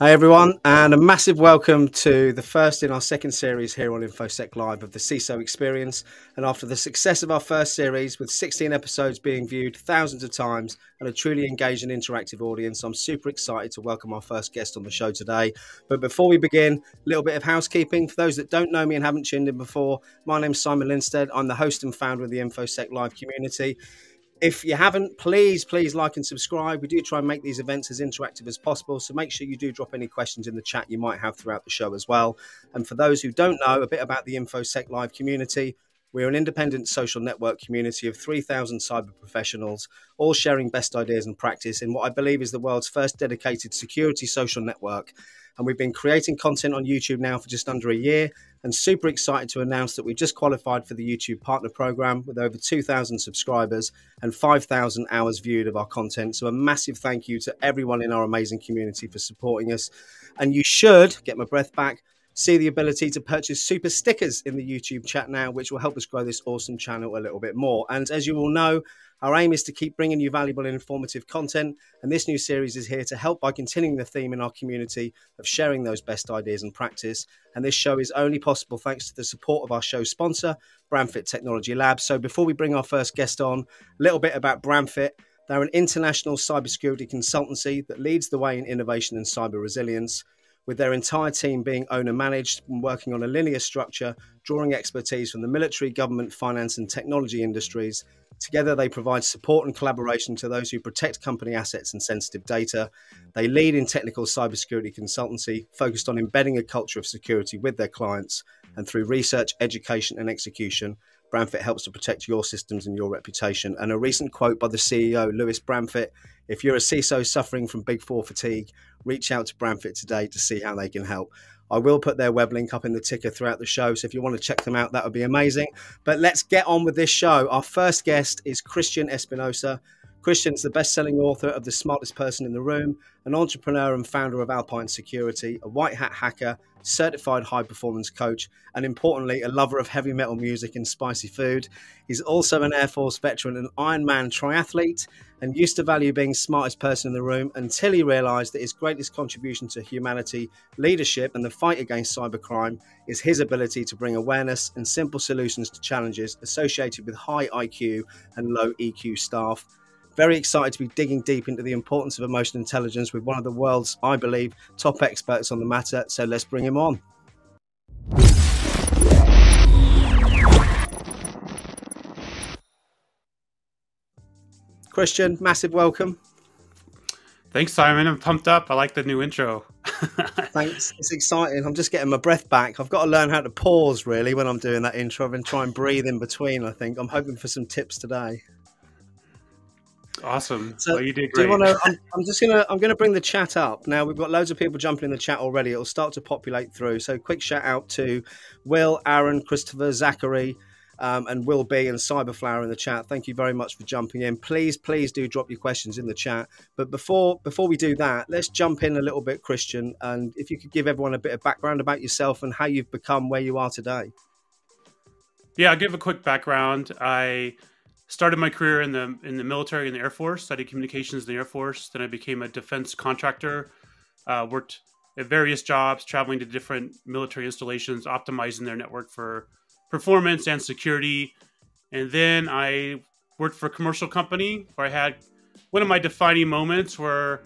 Hi, everyone, and a massive welcome to the first in our second series here on InfoSec Live of the CISO experience. And after the success of our first series, with 16 episodes being viewed thousands of times and a truly engaged and interactive audience, I'm super excited to welcome our first guest on the show today. But before we begin, a little bit of housekeeping. For those that don't know me and haven't tuned in before, my name's Simon Linstead. I'm the host and founder of the InfoSec Live community. If you haven't, please, please like and subscribe. We do try and make these events as interactive as possible. So make sure you do drop any questions in the chat you might have throughout the show as well. And for those who don't know a bit about the InfoSec Live community, we're an independent social network community of 3,000 cyber professionals, all sharing best ideas and practice in what I believe is the world's first dedicated security social network and we've been creating content on YouTube now for just under a year. And super excited to announce that we've just qualified for the YouTube Partner Program with over 2,000 subscribers and 5,000 hours viewed of our content. So, a massive thank you to everyone in our amazing community for supporting us. And you should get my breath back see the ability to purchase super stickers in the YouTube chat now, which will help us grow this awesome channel a little bit more. And as you all know, our aim is to keep bringing you valuable and informative content, and this new series is here to help by continuing the theme in our community of sharing those best ideas and practice. And this show is only possible thanks to the support of our show sponsor, Bramfit Technology Labs. So before we bring our first guest on, a little bit about Bramfit. They're an international cybersecurity consultancy that leads the way in innovation and cyber resilience with their entire team being owner managed and working on a linear structure, drawing expertise from the military, government, finance, and technology industries. Together, they provide support and collaboration to those who protect company assets and sensitive data. They lead in technical cybersecurity consultancy, focused on embedding a culture of security with their clients. And through research, education, and execution, Bramfit helps to protect your systems and your reputation. And a recent quote by the CEO, Lewis Bramfit if you're a CISO suffering from Big Four fatigue, reach out to Bramfit today to see how they can help. I will put their web link up in the ticker throughout the show. So if you want to check them out, that would be amazing. But let's get on with this show. Our first guest is Christian Espinosa. Christian's the best selling author of The Smartest Person in the Room, an entrepreneur and founder of Alpine Security, a white hat hacker, certified high performance coach, and importantly, a lover of heavy metal music and spicy food. He's also an Air Force veteran and Ironman triathlete and used to value being the smartest person in the room until he realized that his greatest contribution to humanity, leadership, and the fight against cybercrime is his ability to bring awareness and simple solutions to challenges associated with high IQ and low EQ staff very excited to be digging deep into the importance of emotional intelligence with one of the world's, I believe, top experts on the matter. So let's bring him on. Christian, massive welcome. Thanks, Simon. I'm pumped up. I like the new intro. Thanks. It's exciting. I'm just getting my breath back. I've got to learn how to pause really when I'm doing that intro and try and breathe in between. I think I'm hoping for some tips today. Awesome. So well, you did great. Do you want to? I'm, I'm, just gonna I'm gonna bring the chat up now. We've got loads of people jumping in the chat already. It'll start to populate through. So quick shout out to Will, Aaron, Christopher, Zachary. Um, and Will B and Cyberflower in the chat. Thank you very much for jumping in. Please, please do drop your questions in the chat. But before before we do that, let's jump in a little bit, Christian. And if you could give everyone a bit of background about yourself and how you've become where you are today. Yeah, I'll give a quick background. I started my career in the in the military in the Air Force. Studied communications in the Air Force. Then I became a defense contractor. Uh, worked at various jobs, traveling to different military installations, optimizing their network for performance and security. And then I worked for a commercial company where I had one of my defining moments where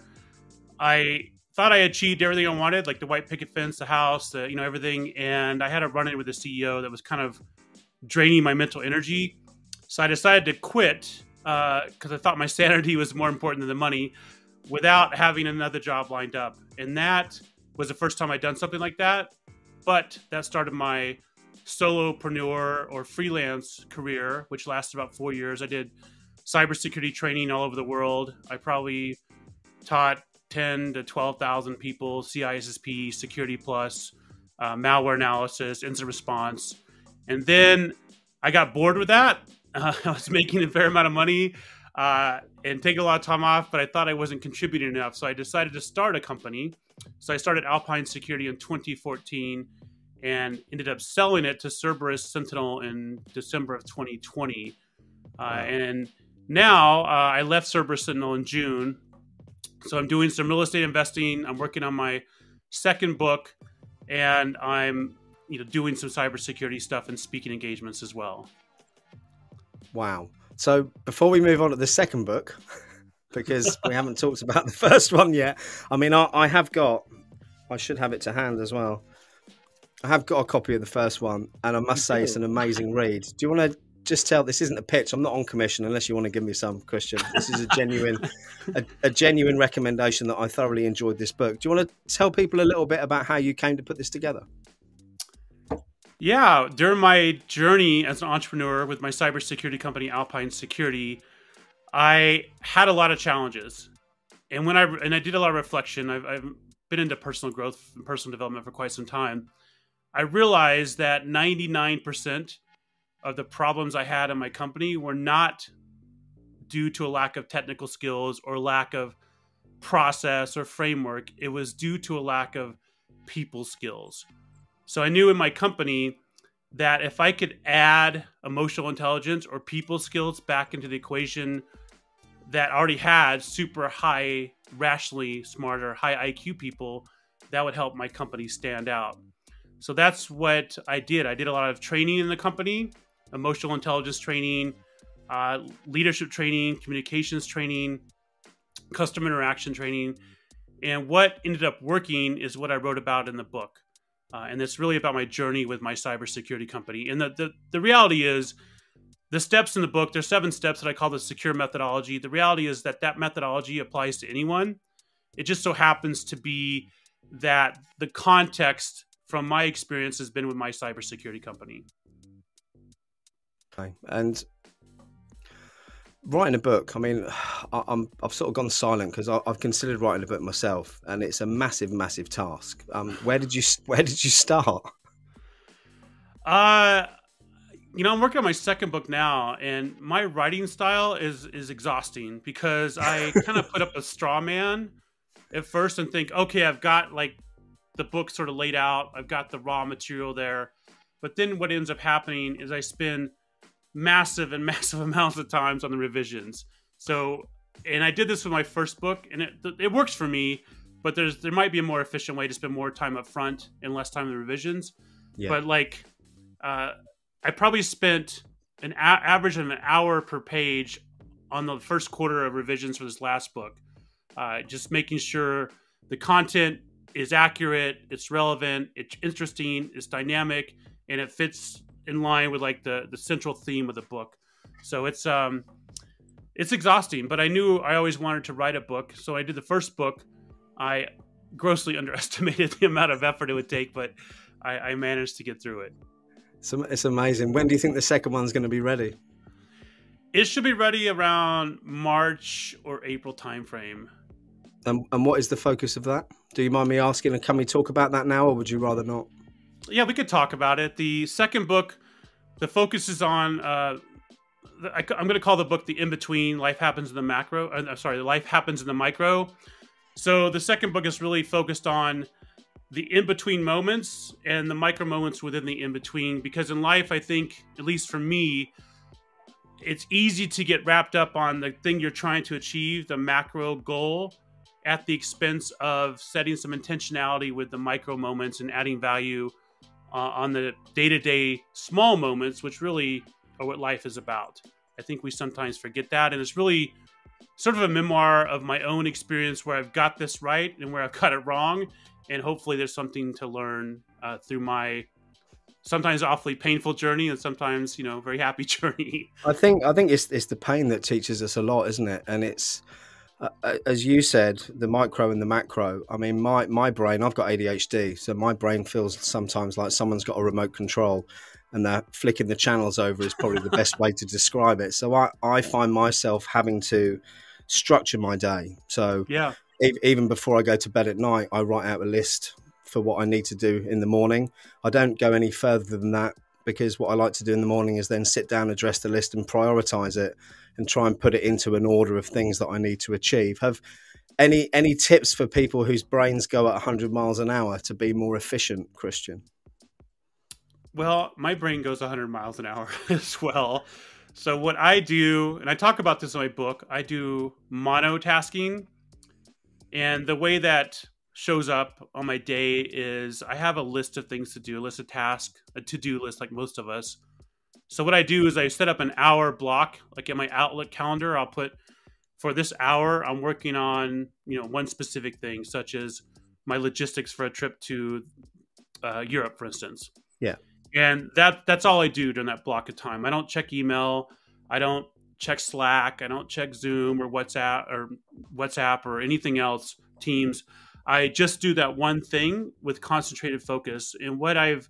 I thought I achieved everything I wanted, like the white picket fence, the house, the, you know, everything. And I had a run in with the CEO that was kind of draining my mental energy so I decided to quit because uh, I thought my sanity was more important than the money without having another job lined up. And that was the first time I'd done something like that. But that started my solopreneur or freelance career, which lasted about four years. I did cybersecurity training all over the world. I probably taught 10 to 12,000 people CISSP, Security Plus, uh, malware analysis, incident response. And then I got bored with that uh, I was making a fair amount of money uh, and taking a lot of time off, but I thought I wasn't contributing enough. So I decided to start a company. So I started Alpine Security in 2014 and ended up selling it to Cerberus Sentinel in December of 2020. Uh, and now uh, I left Cerberus Sentinel in June So I'm doing some real estate investing. I'm working on my second book, and I'm you know doing some cybersecurity stuff and speaking engagements as well. Wow. So before we move on to the second book, because we haven't talked about the first one yet, I mean, I, I have got, I should have it to hand as well. I have got a copy of the first one, and I must say it's an amazing read. Do you want to just tell? This isn't a pitch. I'm not on commission unless you want to give me some, Christian. This is a genuine, a, a, genuine recommendation that I thoroughly enjoyed this book. Do you want to tell people a little bit about how you came to put this together? Yeah, during my journey as an entrepreneur with my cybersecurity company Alpine Security, I had a lot of challenges, and when I and I did a lot of reflection. I've, I've been into personal growth and personal development for quite some time. I realized that 99% of the problems I had in my company were not due to a lack of technical skills or lack of process or framework. It was due to a lack of people skills. So I knew in my company that if I could add emotional intelligence or people skills back into the equation that already had super high, rationally smarter, high IQ people, that would help my company stand out. So that's what I did. I did a lot of training in the company, emotional intelligence training, uh, leadership training, communications training, customer interaction training. And what ended up working is what I wrote about in the book. Uh, and it's really about my journey with my cybersecurity company. And the, the, the reality is, the steps in the book, there's seven steps that I call the secure methodology. The reality is that that methodology applies to anyone. It just so happens to be that the context from my experience has been with my cybersecurity company. Okay. And writing a book, I mean, I, am I've sort of gone silent because I've considered writing a book myself, and it's a massive, massive task. Um, where did you Where did you start? Uh, you know, I'm working on my second book now, and my writing style is is exhausting because I kind of put up a straw man at first and think, okay, I've got like the book sort of laid out, I've got the raw material there, but then what ends up happening is I spend massive and massive amounts of times on the revisions. So, and I did this with my first book, and it it works for me. But there's there might be a more efficient way to spend more time up front and less time in the revisions. Yeah. But like, uh, I probably spent an a- average of an hour per page on the first quarter of revisions for this last book, uh, just making sure the content is accurate, it's relevant, it's interesting, it's dynamic, and it fits in line with like the the central theme of the book. So it's um it's exhausting, but I knew I always wanted to write a book, so I did the first book. I grossly underestimated the amount of effort it would take, but I, I managed to get through it. So it's amazing. When do you think the second one's going to be ready? It should be ready around March or April timeframe. And, and what is the focus of that? Do you mind me asking? And can we talk about that now, or would you rather not? Yeah, we could talk about it. The second book, the focus is on. Uh, I, am going to call the book the in between. Life happens in the macro. Uh, I'm sorry, life happens in the micro. So the second book is really focused on the in between moments and the micro moments within the in between. Because in life, I think, at least for me, it's easy to get wrapped up on the thing you're trying to achieve, the macro goal, at the expense of setting some intentionality with the micro moments and adding value uh, on the day to day small moments, which really are what life is about. I think we sometimes forget that. And it's really sort of a memoir of my own experience where I've got this right and where I've got it wrong. And hopefully there's something to learn uh, through my sometimes awfully painful journey and sometimes you know very happy journey i think i think it's it's the pain that teaches us a lot isn't it and it's uh, as you said, the micro and the macro. I mean, my my brain. I've got ADHD, so my brain feels sometimes like someone's got a remote control, and they're flicking the channels over is probably the best way to describe it. So I I find myself having to structure my day. So yeah, even before I go to bed at night, I write out a list for what I need to do in the morning. I don't go any further than that because what I like to do in the morning is then sit down, address the list, and prioritize it and try and put it into an order of things that I need to achieve. Have any any tips for people whose brains go at 100 miles an hour to be more efficient, Christian? Well, my brain goes 100 miles an hour as well. So what I do, and I talk about this in my book, I do monotasking. And the way that shows up on my day is I have a list of things to do, a list of tasks, a to do list, like most of us. So what I do is I set up an hour block, like in my Outlook calendar. I'll put for this hour, I'm working on you know one specific thing, such as my logistics for a trip to uh, Europe, for instance. Yeah. And that that's all I do during that block of time. I don't check email. I don't check Slack. I don't check Zoom or WhatsApp or WhatsApp or anything else. Teams. I just do that one thing with concentrated focus. And what I've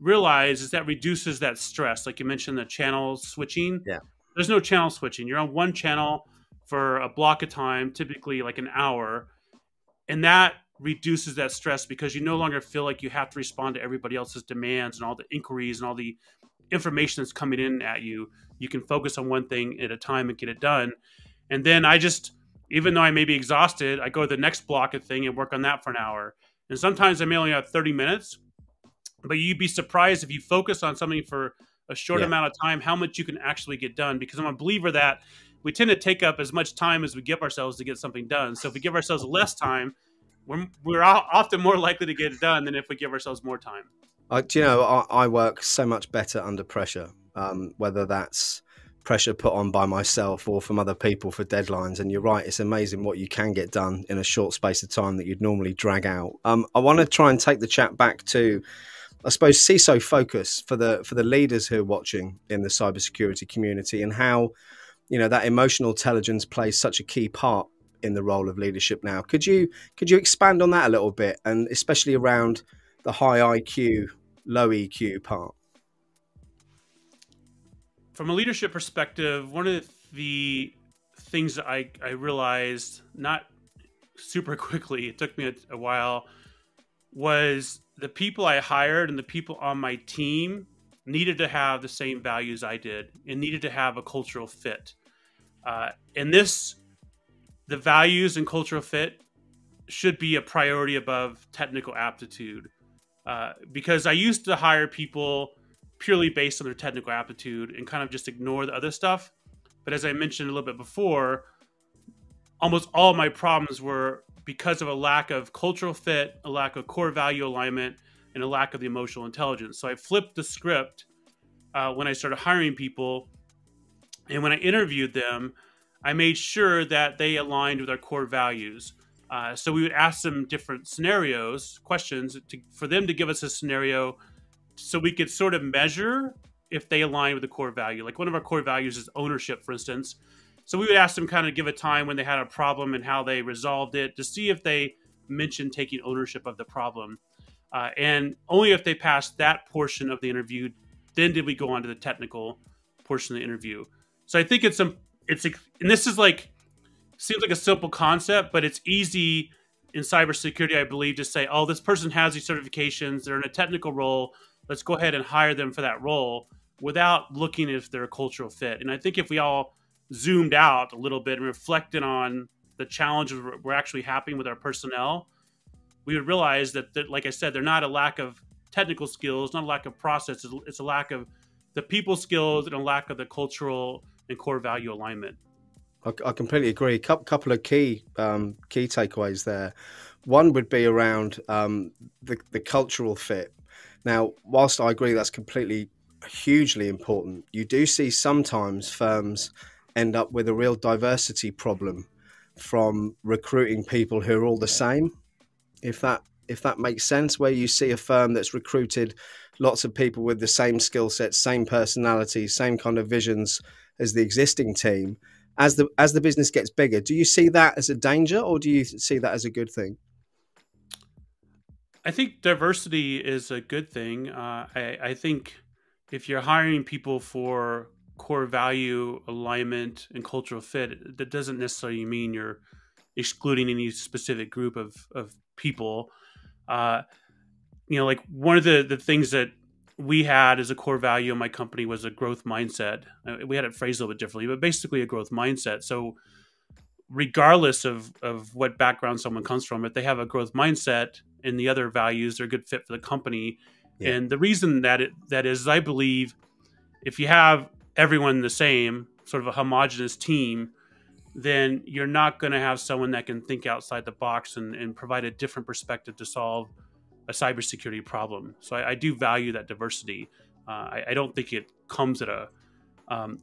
realized is that reduces that stress. Like you mentioned, the channel switching. Yeah. There's no channel switching. You're on one channel for a block of time, typically like an hour. And that reduces that stress because you no longer feel like you have to respond to everybody else's demands and all the inquiries and all the information that's coming in at you. You can focus on one thing at a time and get it done. And then I just even though I may be exhausted, I go to the next block of thing and work on that for an hour. And sometimes I may only have 30 minutes, but you'd be surprised if you focus on something for a short yeah. amount of time, how much you can actually get done. Because I'm a believer that we tend to take up as much time as we give ourselves to get something done. So if we give ourselves less time, we're, we're often more likely to get it done than if we give ourselves more time. Uh, do you know, I, I, work so much better under pressure, um, whether that's pressure put on by myself or from other people for deadlines. And you're right, it's amazing what you can get done in a short space of time that you'd normally drag out. Um, I want to try and take the chat back to, I suppose, CISO focus for the for the leaders who are watching in the cybersecurity community and how, you know, that emotional intelligence plays such a key part in the role of leadership now. Could you could you expand on that a little bit, and especially around the high IQ, low EQ part? From a leadership perspective, one of the things that I, I realized not super quickly, it took me a, a while, was the people I hired and the people on my team needed to have the same values I did and needed to have a cultural fit. Uh, and this, the values and cultural fit should be a priority above technical aptitude. Uh, because I used to hire people purely based on their technical aptitude and kind of just ignore the other stuff. But as I mentioned a little bit before, almost all my problems were because of a lack of cultural fit, a lack of core value alignment, and a lack of the emotional intelligence. So I flipped the script uh, when I started hiring people. And when I interviewed them, I made sure that they aligned with our core values. Uh, so we would ask them different scenarios, questions, to, for them to give us a scenario so we could sort of measure if they align with the core value. Like one of our core values is ownership, for instance. So we would ask them kind of give a time when they had a problem and how they resolved it to see if they mentioned taking ownership of the problem. Uh, and only if they passed that portion of the interview, then did we go on to the technical portion of the interview. So I think it's some it's and this is like seems like a simple concept, but it's easy in cybersecurity, I believe, to say, oh, this person has these certifications, they're in a technical role, let's go ahead and hire them for that role without looking if they're a cultural fit. And I think if we all zoomed out a little bit and reflected on the challenges we're actually happening with our personnel, we would realize that, that, like I said, they're not a lack of technical skills, not a lack of process. It's a lack of the people skills and a lack of the cultural and core value alignment. I, I completely agree. A couple of key um, key takeaways there. One would be around um, the the cultural fit now, whilst I agree that's completely hugely important, you do see sometimes firms end up with a real diversity problem from recruiting people who are all the same. If that if that makes sense, where you see a firm that's recruited lots of people with the same skill sets, same personalities, same kind of visions as the existing team, as the as the business gets bigger, do you see that as a danger or do you see that as a good thing? I think diversity is a good thing. Uh, I, I think if you're hiring people for core value alignment and cultural fit, that doesn't necessarily mean you're excluding any specific group of, of people. Uh, you know, like one of the, the things that we had as a core value in my company was a growth mindset. Uh, we had it phrased a little bit differently, but basically a growth mindset. So, regardless of, of what background someone comes from, if they have a growth mindset and the other values, they're a good fit for the company. Yeah. And the reason that it that is, I believe, if you have everyone the same, sort of a homogenous team, then you're not going to have someone that can think outside the box and, and provide a different perspective to solve a cybersecurity problem. So I, I do value that diversity. Uh, I, I, don't think it comes at a um,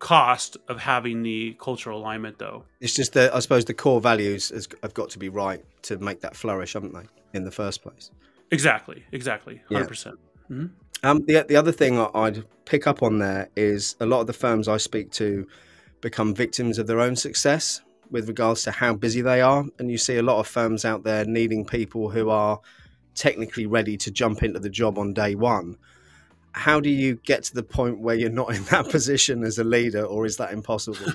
cost of having the cultural alignment, though. It's just that I suppose the core values has, have got to be right to make that flourish, haven't they, in the first place? Exactly, exactly, hundred yeah. percent. Mm-hmm. Um, the the other thing I'd pick up on there is a lot of the firms I speak to become victims of their own success with regards to how busy they are, and you see a lot of firms out there needing people who are technically ready to jump into the job on day one. How do you get to the point where you're not in that position as a leader, or is that impossible?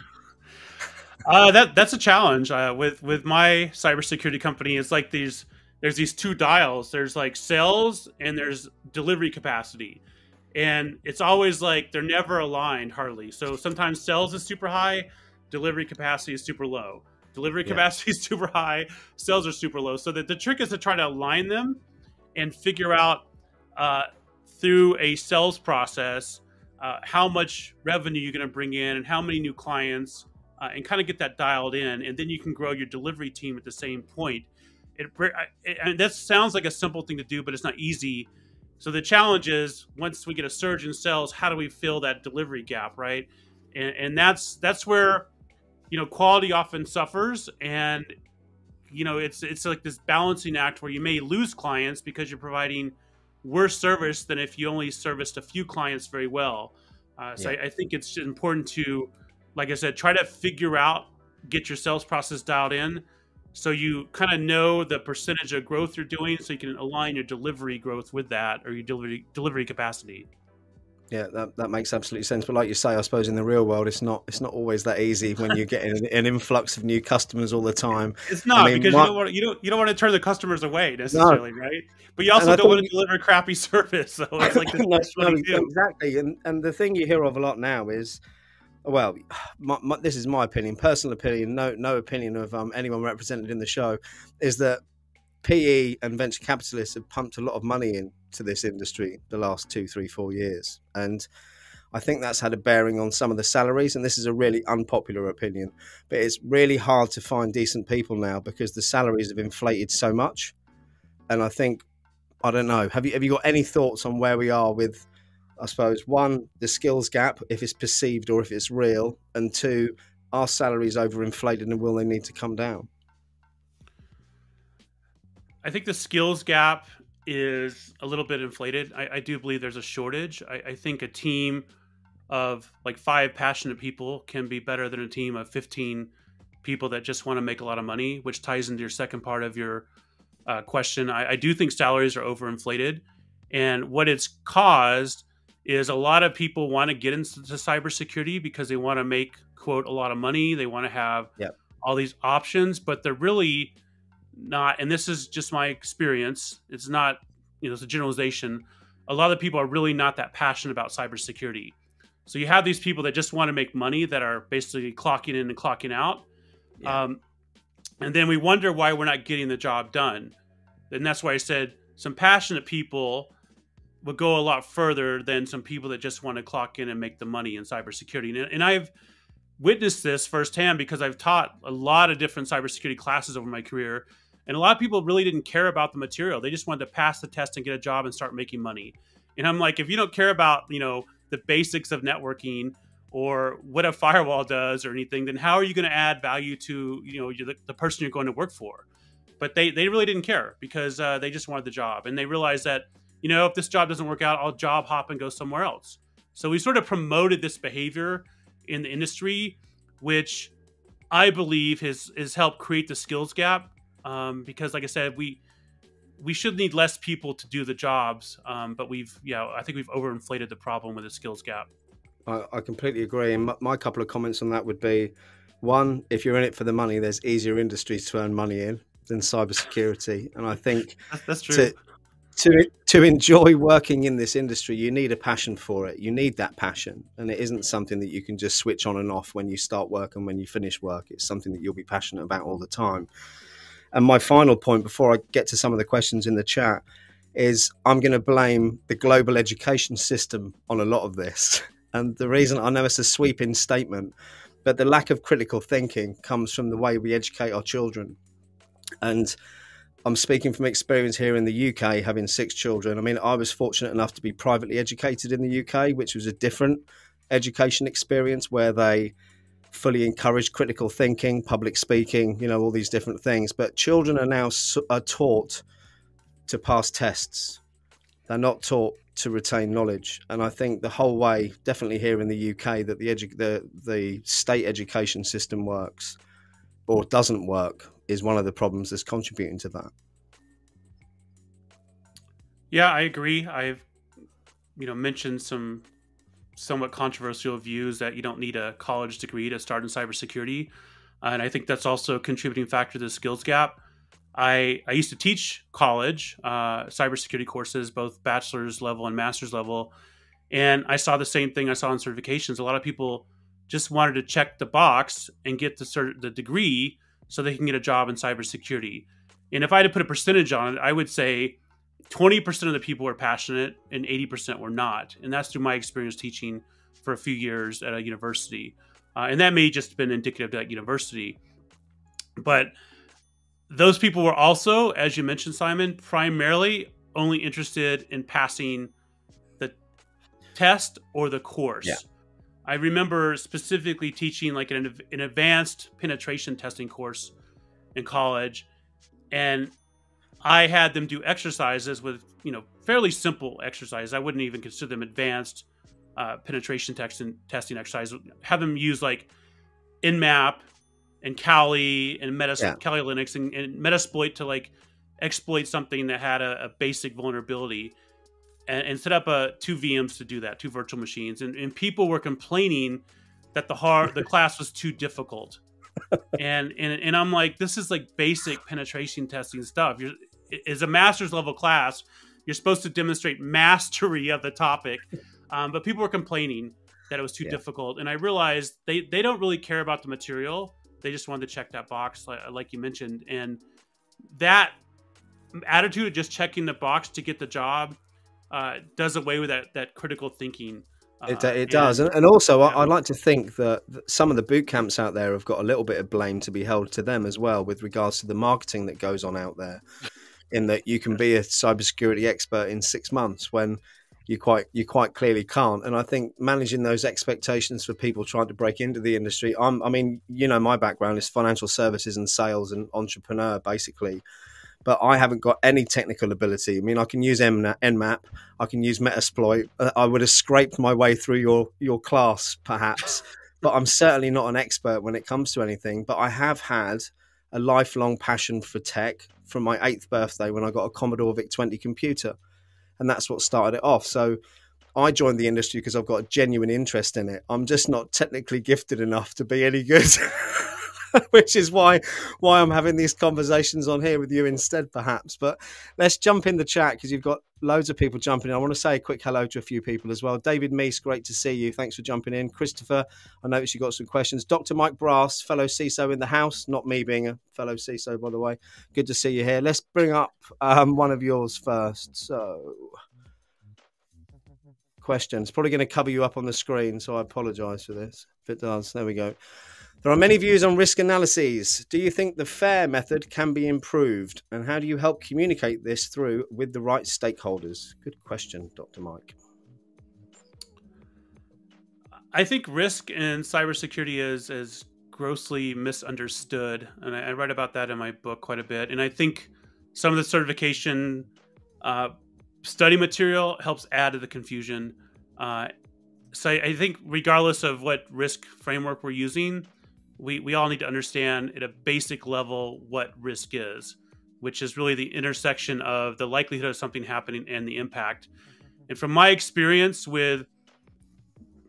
uh, that that's a challenge uh, with with my cybersecurity company. It's like these there's these two dials. There's like sales and there's delivery capacity. And it's always like they're never aligned hardly. So sometimes sales is super high, delivery capacity is super low. Delivery yeah. capacity is super high, sales are super low. So that the trick is to try to align them and figure out uh, through a sales process uh, how much revenue you're going to bring in and how many new clients uh, and kind of get that dialed in and then you can grow your delivery team at the same point it, it, and that sounds like a simple thing to do, but it's not easy. So the challenge is once we get a surge in sales, how do we fill that delivery gap, right? And, and that's that's where you know quality often suffers, and you know it's it's like this balancing act where you may lose clients because you're providing worse service than if you only serviced a few clients very well. Uh, so yeah. I, I think it's important to, like I said, try to figure out, get your sales process dialed in so you kind of know the percentage of growth you're doing, so you can align your delivery growth with that or your delivery delivery capacity. Yeah, that, that makes absolutely sense. But like you say, I suppose in the real world, it's not it's not always that easy when you're getting an influx of new customers all the time. It's not I mean, because you don't want you don't you don't want to turn the customers away necessarily, no. right? But you also don't want to deliver crappy service. So it's like no, no, exactly. And and the thing you hear of a lot now is well, my, my, this is my opinion, personal opinion, no no opinion of um, anyone represented in the show, is that PE and venture capitalists have pumped a lot of money into this industry the last two, three, four years, and I think that's had a bearing on some of the salaries. And this is a really unpopular opinion, but it's really hard to find decent people now because the salaries have inflated so much. And I think I don't know. Have you have you got any thoughts on where we are with I suppose one, the skills gap, if it's perceived or if it's real, and two, are salaries overinflated and will they need to come down? I think the skills gap is a little bit inflated. I, I do believe there's a shortage. I, I, think a team of like five passionate people can be better than a team of 15 people that just want to make a lot of money, which ties into your second part of your uh, question. I, I do think salaries are overinflated. And what it's caused is a lot of people want to get into cybersecurity because they want to make quote a lot of money. They want to have yep. all these options, but they're really not. And this is just my experience. It's not you know it's a generalization. A lot of people are really not that passionate about cybersecurity. So you have these people that just want to make money that are basically clocking in and clocking out. Yeah. Um, and then we wonder why we're not getting the job done. And that's why I said some passionate people would go a lot further than some people that just want to clock in and make the money in cybersecurity. And, and I've witnessed this firsthand because I've taught a lot of different cybersecurity classes over my career. And a lot of people really didn't care about the material. They just wanted to pass the test and get a job and start making money. And I'm like, if you don't care about, you know, the basics of networking or what a firewall does or anything, then how are you going to add value to, you know, the, the person you're going to work for? But they, they really didn't care because uh, they just wanted the job. And they realized that you know, if this job doesn't work out, I'll job hop and go somewhere else. So we sort of promoted this behavior in the industry, which I believe has has helped create the skills gap. Um, because, like I said, we we should need less people to do the jobs, um, but we've yeah, I think we've overinflated the problem with the skills gap. I, I completely agree. And my, my couple of comments on that would be: one, if you're in it for the money, there's easier industries to earn money in than cybersecurity, and I think that's, true. To, to to enjoy working in this industry, you need a passion for it. You need that passion, and it isn't something that you can just switch on and off when you start work and when you finish work. It's something that you'll be passionate about all the time. And my final point, before I get to some of the questions in the chat, is I'm going to blame the global education system on a lot of this. And the reason I know it's a sweeping statement but the lack of critical thinking comes from the way we educate our children. And I'm speaking from experience here in the UK, having six children. I mean, I was fortunate enough to be privately educated in the UK, which was a different education experience where they fully encourage critical thinking, public speaking, you know, all these different things. But children are now are taught to pass tests. They're not taught to retain knowledge. And I think the whole way, definitely here in the UK, that the edu- the the state education system works or doesn't work is one of the problems that's contributing to that. Yeah, I agree. I've you know mentioned some somewhat controversial views that you don't need a college degree to start in cybersecurity. Uh, and I think that's also a contributing factor to the skills gap. I, I used to teach college uh, cybersecurity courses, both bachelor's level and master's level. And I saw the same thing I saw in certifications. A lot of people just wanted to check the box and get the, cert- the degree so they can get a job in cybersecurity. And if I had to put a percentage on it, I would say 20% of the people were passionate and 80% were not. And that's through my experience teaching for a few years at a university. Uh, and that may just have been indicative to that university. But those people were also, as you mentioned, Simon, primarily only interested in passing the test or the course. Yeah. I remember specifically teaching like an, an advanced penetration testing course in college. And I had them do exercises with, you know, fairly simple exercises. I wouldn't even consider them advanced uh, penetration testing testing exercises. Have them use like Nmap and Kali and Metas yeah. Kali Linux and, and Metasploit to like exploit something that had a, a basic vulnerability and, and, set up a uh, two VMs to do that, two virtual machines. And, and people were complaining that the hard the class was too difficult. and, and and I'm like, this is like basic penetration testing stuff. You're is a master's level class. You're supposed to demonstrate mastery of the topic, um, but people were complaining that it was too yeah. difficult, and I realized they they don't really care about the material. They just wanted to check that box, like, like you mentioned, and that attitude of just checking the box to get the job uh, does away with that that critical thinking. Uh, it, it does, and, and also yeah. I, would like to think that some of the boot camps out there have got a little bit of blame to be held to them as well, with regards to the marketing that goes on out there in that you can be a cybersecurity expert in six months when you quite you quite clearly can't. And I think managing those expectations for people trying to break into the industry. I'm, I mean, you know, my background is financial services and sales and entrepreneur basically. But I haven't got any technical ability. I mean, I can use Nmap, I can use Metasploit. Uh, I would have scraped my way through your your class, perhaps, but I'm certainly not an expert when it comes to anything. But I have had a lifelong passion for tech from my eighth birthday when I got a Commodore VIC 20 computer. And that's what started it off. So I joined the industry because I've got a genuine interest in it. I'm just not technically gifted enough to be any good. which is why why I'm having these conversations on here with you instead, perhaps. But let's jump in the chat because you've got loads of people jumping in. I want to say a quick hello to a few people as well. David Meese, great to see you. Thanks for jumping in. Christopher, I noticed you got some questions. Dr. Mike Brass, fellow CISO in the house, not me being a fellow CISO, by the way. Good to see you here. Let's bring up um, one of yours first. So questions. Probably going to cover you up on the screen, so I apologize for this. If it does, there we go. There are many views on risk analyses. Do you think the FAIR method can be improved? And how do you help communicate this through with the right stakeholders? Good question, Dr. Mike. I think risk in cybersecurity is, is grossly misunderstood. And I, I write about that in my book quite a bit. And I think some of the certification uh, study material helps add to the confusion. Uh, so I, I think regardless of what risk framework we're using, we, we all need to understand at a basic level what risk is, which is really the intersection of the likelihood of something happening and the impact. And from my experience with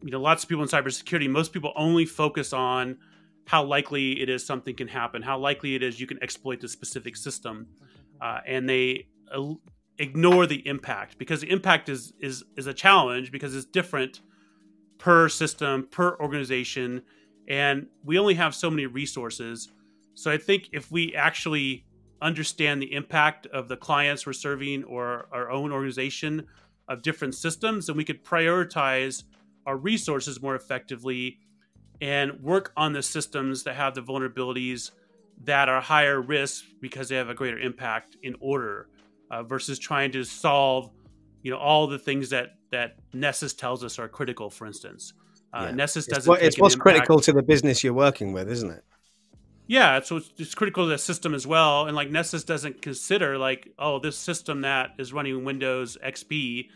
you know lots of people in cybersecurity, most people only focus on how likely it is something can happen, how likely it is you can exploit the specific system, uh, and they uh, ignore the impact because the impact is is is a challenge because it's different per system, per organization, and we only have so many resources. So I think if we actually understand the impact of the clients we're serving or our own organization of different systems, then we could prioritize our resources more effectively and work on the systems that have the vulnerabilities that are higher risk because they have a greater impact in order uh, versus trying to solve you know all the things that that Nessus tells us are critical for instance uh, yeah. Nessus doesn't it's, it's what's critical to the business you're working with isn't it yeah so it's, it's critical to the system as well and like Nessus doesn't consider like oh this system that is running Windows XP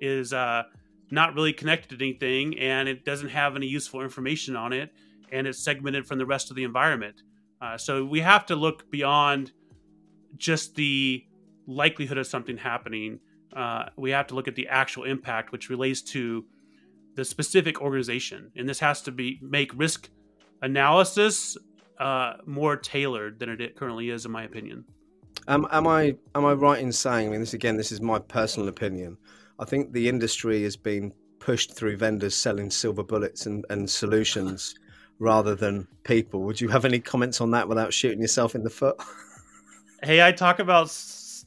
is uh not really connected to anything and it doesn't have any useful information on it and it's segmented from the rest of the environment. Uh, so we have to look beyond just the likelihood of something happening. Uh, we have to look at the actual impact, which relates to the specific organization, and this has to be make risk analysis uh, more tailored than it currently is, in my opinion. Um, am I am I right in saying? I mean, this again, this is my personal opinion. I think the industry has been pushed through vendors selling silver bullets and, and solutions rather than people. Would you have any comments on that without shooting yourself in the foot? hey, I talk about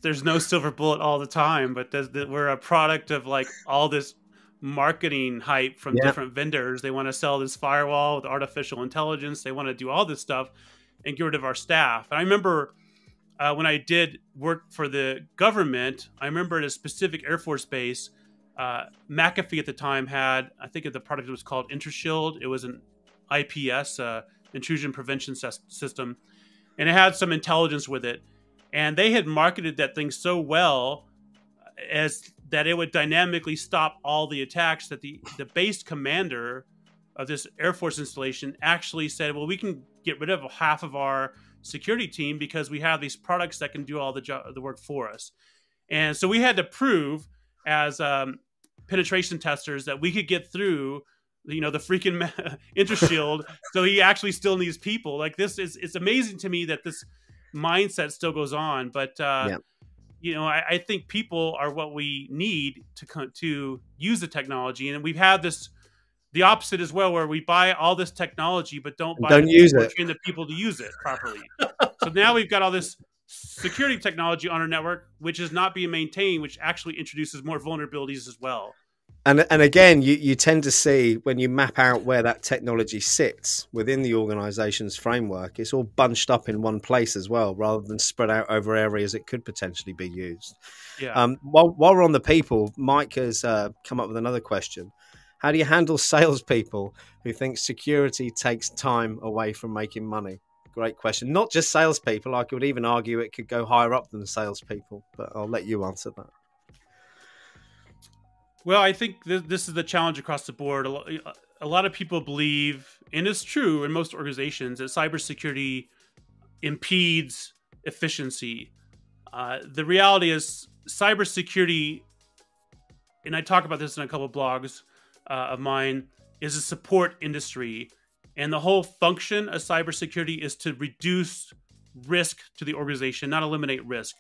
there's no silver bullet all the time, but we're a product of like all this marketing hype from yeah. different vendors. They want to sell this firewall with artificial intelligence. They want to do all this stuff and get rid of our staff. And I remember uh, when I did work for the government, I remember at a specific Air Force base, uh, McAfee at the time had, I think the product was called IntruShield. It was an IPS, uh, intrusion prevention system, and it had some intelligence with it. And they had marketed that thing so well as that it would dynamically stop all the attacks that the, the base commander of this Air Force installation actually said, well, we can get rid of half of our security team because we have these products that can do all the jo- the work for us. And so we had to prove as um, penetration testers that we could get through you know the freaking IntruShield so he actually still needs people like this is it's amazing to me that this mindset still goes on but uh yeah. You know I, I, think people are what we need to to use the technology and we've had this the opposite as well, where we buy all this technology but don't buy don't use it. train the people to use it properly. so now we've got all this security technology on our network, which is not being maintained, which actually introduces more vulnerabilities as well. And and again, you, you tend to see when you map out where that technology sits within the organization's framework, it's all bunched up in one place as well, rather than spread out over areas it could potentially be used. Yeah. Um, while, while we're on the people, Mike has uh, come up with another question. How do you handle salespeople who think security takes time away from making money? Great question. Not just salespeople. I could even argue it could go higher up than salespeople, but I'll let you answer that. Well, I think th- this is the challenge across the board. A lot of people believe, and it's true in most organizations, that cybersecurity impedes efficiency. Uh, the reality is, cybersecurity, and I talk about this in a couple of blogs, uh, of mine is a support industry. And the whole function of cybersecurity is to reduce risk to the organization, not eliminate risk.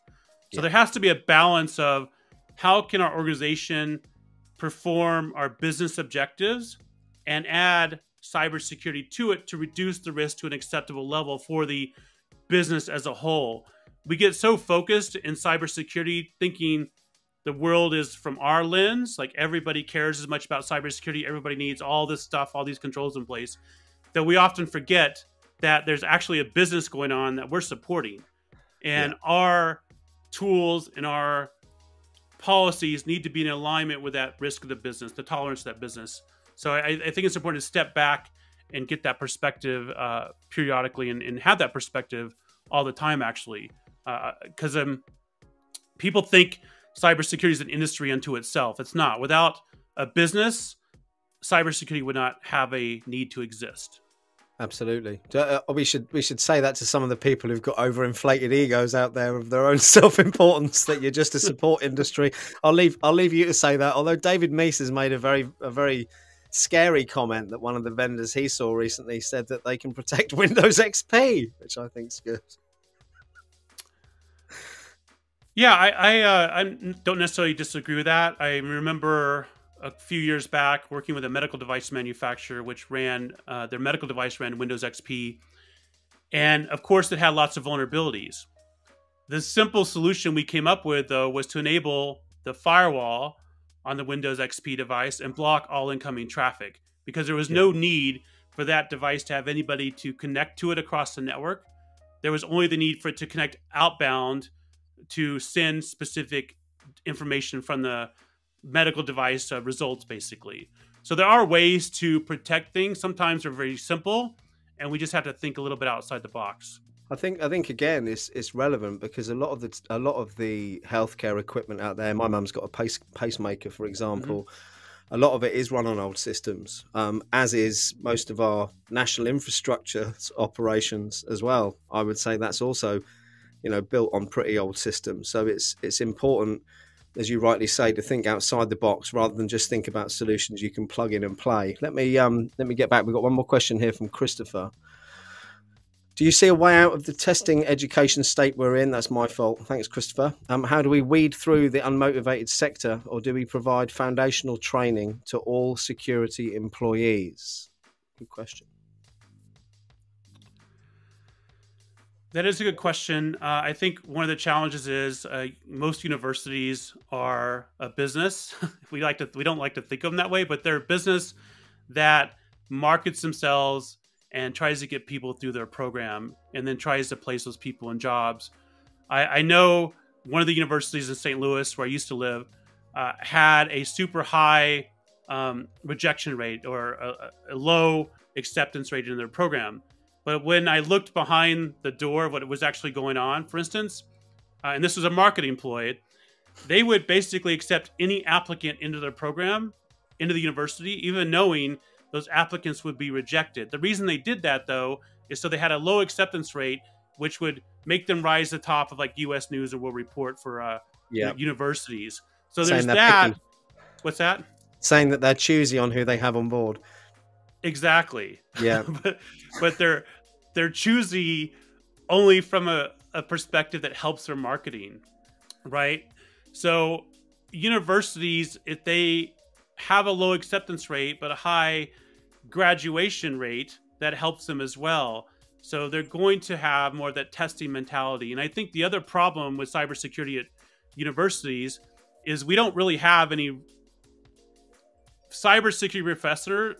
So yeah. there has to be a balance of how can our organization perform our business objectives and add cybersecurity to it to reduce the risk to an acceptable level for the business as a whole. We get so focused in cybersecurity thinking the world is from our lens. Like everybody cares as much about cybersecurity. Everybody needs all this stuff, all these controls in place. That we often forget that there's actually a business going on that we're supporting, and yeah. our tools and our policies need to be in alignment with that risk of the business, the tolerance of that business. So I, I think it's important to step back and get that perspective uh, periodically and, and, have that perspective all the time, actually, because uh, um, people think cybersecurity is an industry unto itself. It's not. Without a business, cybersecurity would not have a need to exist. Absolutely. Uh, we should we should say that to some of the people who've got overinflated egos out there of their own self-importance that you're just a support industry. I'll leave I'll leave you to say that. Although David Meese has made a very a very scary comment that one of the vendors he saw recently said that they can protect Windows XP, which I think is good. Yeah, I I, uh, I don't necessarily disagree with that. I remember a few years back working with a medical device manufacturer, which ran uh, their medical device ran Windows XP, and of course it had lots of vulnerabilities. The simple solution we came up with though was to enable the firewall on the Windows XP device and block all incoming traffic because there was no need for that device to have anybody to connect to it across the network. There was only the need for it to connect outbound to send specific information from the medical device uh, results, basically. So there are ways to protect things. Sometimes they're very simple, and we just have to think a little bit outside the box. I think I think again it's it's relevant because a lot of the a lot of the healthcare equipment out there. My mum's got a pace pacemaker, for example. Mm-hmm. A lot of it is run on old systems, um, as is most of our national infrastructure operations as well. I would say that's also, you know, built on pretty old systems. So it's it's important, as you rightly say, to think outside the box rather than just think about solutions you can plug in and play. Let me um, let me get back. We've got one more question here from Christopher. Do you see a way out of the testing education state we're in? That's my fault. Thanks, Christopher. Um, how do we weed through the unmotivated sector, or do we provide foundational training to all security employees? Good question. That is a good question. Uh, I think one of the challenges is uh, most universities are a business. we like to we don't like to think of them that way, but they're a business that markets themselves and tries to get people through their program and then tries to place those people in jobs. I, I know one of the universities in St. Louis, where I used to live, uh, had a super high um, rejection rate or a, a, low acceptance rate in their program. But when I looked behind the door what was actually going on, for instance, uh, and this was a marketing ploy, they would basically accept any applicant into their program, into the university, even knowing those applicants would be rejected. The reason they did that, though, is so they had a low acceptance rate, which would make them rise to the top of like U.S. News or World Report for uh, yep. universities. So there's that. What's that? Saying that they're choosy on who they have on board. Exactly. Yeah. but but they're they're choosy only from a, a perspective that helps their marketing, right? So universities, if they have a low acceptance rate but a high graduation rate that helps them as well. So they're going to have more of that testing mentality. And I think the other problem with cybersecurity at universities is we don't really have any cybersecurity professor.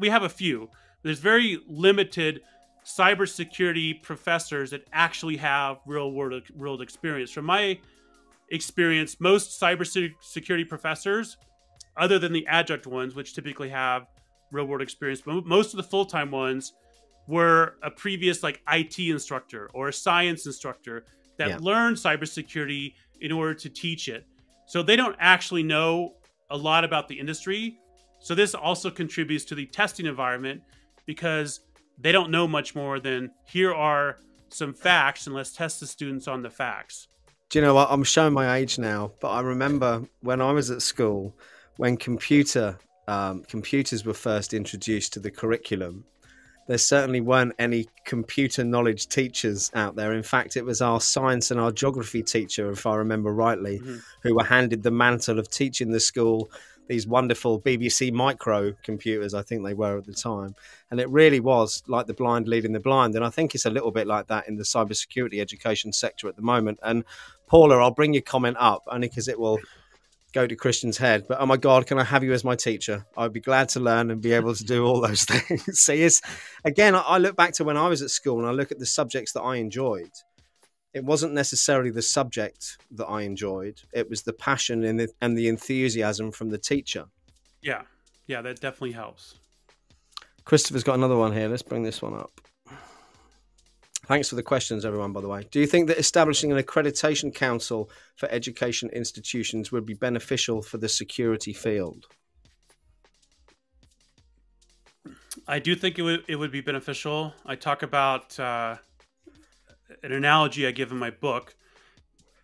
We have a few. There's very limited cybersecurity professors that actually have real world world experience. From my experience, most cybersecurity professors other than the adjunct ones, which typically have real world experience. But most of the full time ones were a previous like IT instructor or a science instructor that yeah. learned cybersecurity in order to teach it. So they don't actually know a lot about the industry. So this also contributes to the testing environment because they don't know much more than here are some facts and let's test the students on the facts. Do you know what? I'm showing my age now, but I remember when I was at school, when computer um, computers were first introduced to the curriculum, there certainly weren't any computer knowledge teachers out there. In fact, it was our science and our geography teacher, if I remember rightly, mm-hmm. who were handed the mantle of teaching the school these wonderful BBC micro computers, I think they were at the time. And it really was like the blind leading the blind. And I think it's a little bit like that in the cybersecurity education sector at the moment. And Paula, I'll bring your comment up only because it will go to Christian's head. But oh my God, can I have you as my teacher? I'd be glad to learn and be able to do all those things. See, it's again, I look back to when I was at school and I look at the subjects that I enjoyed. It wasn't necessarily the subject that I enjoyed; it was the passion and the, and the enthusiasm from the teacher. Yeah, yeah, that definitely helps. Christopher's got another one here. Let's bring this one up. Thanks for the questions, everyone, by the way. Do you think that establishing an accreditation council for education institutions would be beneficial for the security field? I do think it would, it would be beneficial. I talk about uh, an analogy I give in my book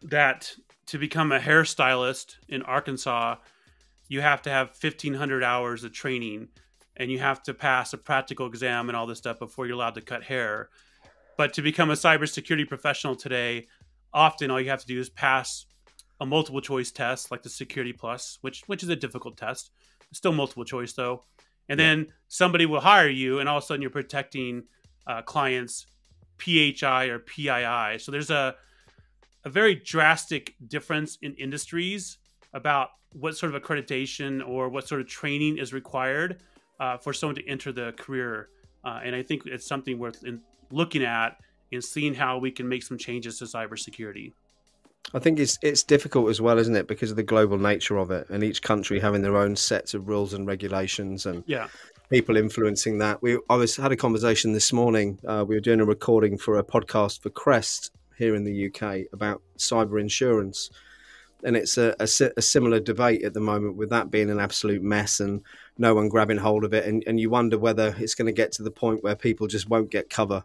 that to become a hairstylist in Arkansas, you have to have 1,500 hours of training and you have to pass a practical exam and all this stuff before you're allowed to cut hair but to become a cybersecurity professional today, often all you have to do is pass a multiple choice test like the Security Plus, which which is a difficult test. still multiple choice though. And yeah. then somebody will hire you, and all of a sudden you're protecting uh, clients PHI or PII. So there's a a very drastic difference in industries about what sort of accreditation or what sort of training is required uh, for someone to enter the career uh, and I think it's something worth looking at and seeing how we can make some changes to cybersecurity. I think it's it's difficult as well, isn't it, because of the global nature of it, and each country having their own sets of rules and regulations, and yeah, people influencing that. We I was had a conversation this morning. Uh, we were doing a recording for a podcast for Crest here in the UK about cyber insurance, and it's a, a, a, similar debate at the moment with that being an absolute mess and no one grabbing hold of it, and, and you wonder whether it's going to get to the point where people just won't get cover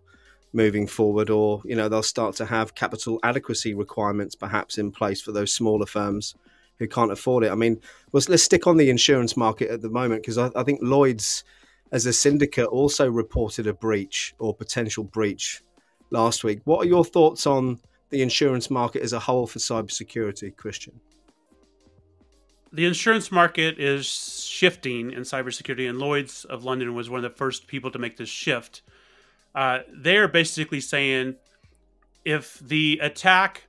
moving forward, or you know they'll start to have capital adequacy requirements perhaps in place for those smaller firms who can't afford it. I mean, let's, let's stick on the insurance market at the moment because I, I think Lloyd's, as a syndicate, also reported a breach or potential breach last week. What are your thoughts on the insurance market as a whole for cybersecurity, Christian? The insurance market is shifting in cybersecurity, and Lloyd's of London was one of the first people to make this shift uh, they're basically saying if the attack